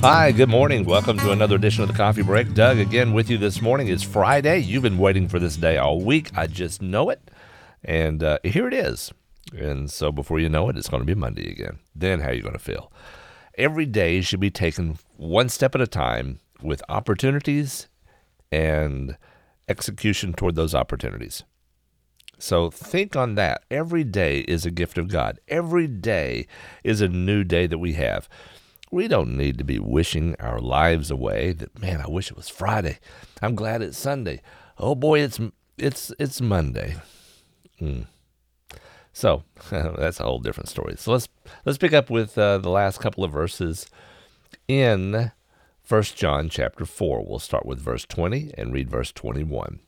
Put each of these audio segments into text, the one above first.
Hi, good morning. Welcome to another edition of the Coffee Break. Doug again with you this morning. It's Friday. You've been waiting for this day all week. I just know it. And uh, here it is. And so before you know it, it's going to be Monday again. Then how are you going to feel? Every day should be taken one step at a time with opportunities and execution toward those opportunities. So think on that. Every day is a gift of God. Every day is a new day that we have. We don't need to be wishing our lives away. That man, I wish it was Friday. I'm glad it's Sunday. Oh boy, it's it's it's Monday. Mm. So that's a whole different story. So let's let's pick up with uh, the last couple of verses in First John chapter four. We'll start with verse twenty and read verse twenty-one.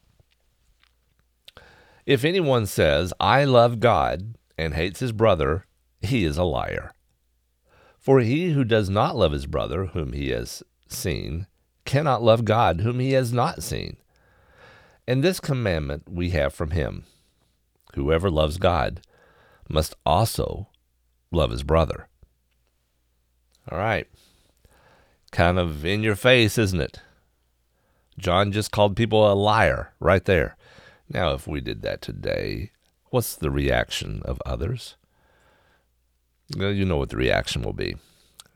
If anyone says, I love God, and hates his brother, he is a liar. For he who does not love his brother, whom he has seen, cannot love God, whom he has not seen. And this commandment we have from him Whoever loves God must also love his brother. All right. Kind of in your face, isn't it? John just called people a liar right there. Now, if we did that today, what's the reaction of others? You know what the reaction will be.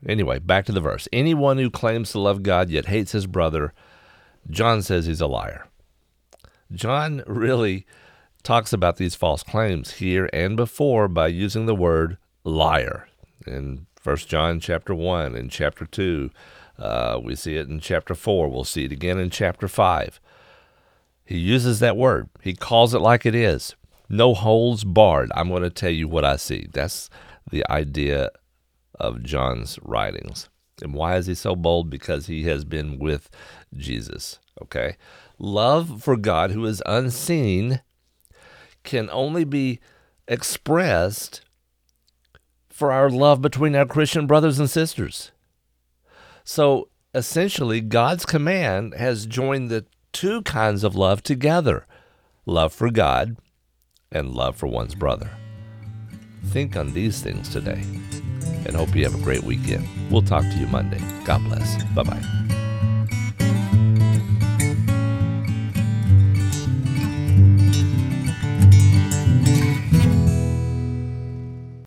Anyway, back to the verse. Anyone who claims to love God yet hates his brother, John says he's a liar. John really talks about these false claims here and before by using the word liar. In 1 John chapter 1 and chapter 2, uh, we see it in chapter 4. We'll see it again in chapter 5. He uses that word. He calls it like it is. No holds barred. I'm going to tell you what I see. That's the idea of John's writings. And why is he so bold? Because he has been with Jesus. Okay? Love for God, who is unseen, can only be expressed for our love between our Christian brothers and sisters. So essentially, God's command has joined the two kinds of love together love for God and love for one's brother. Think on these things today and hope you have a great weekend. We'll talk to you Monday. God bless. Bye bye.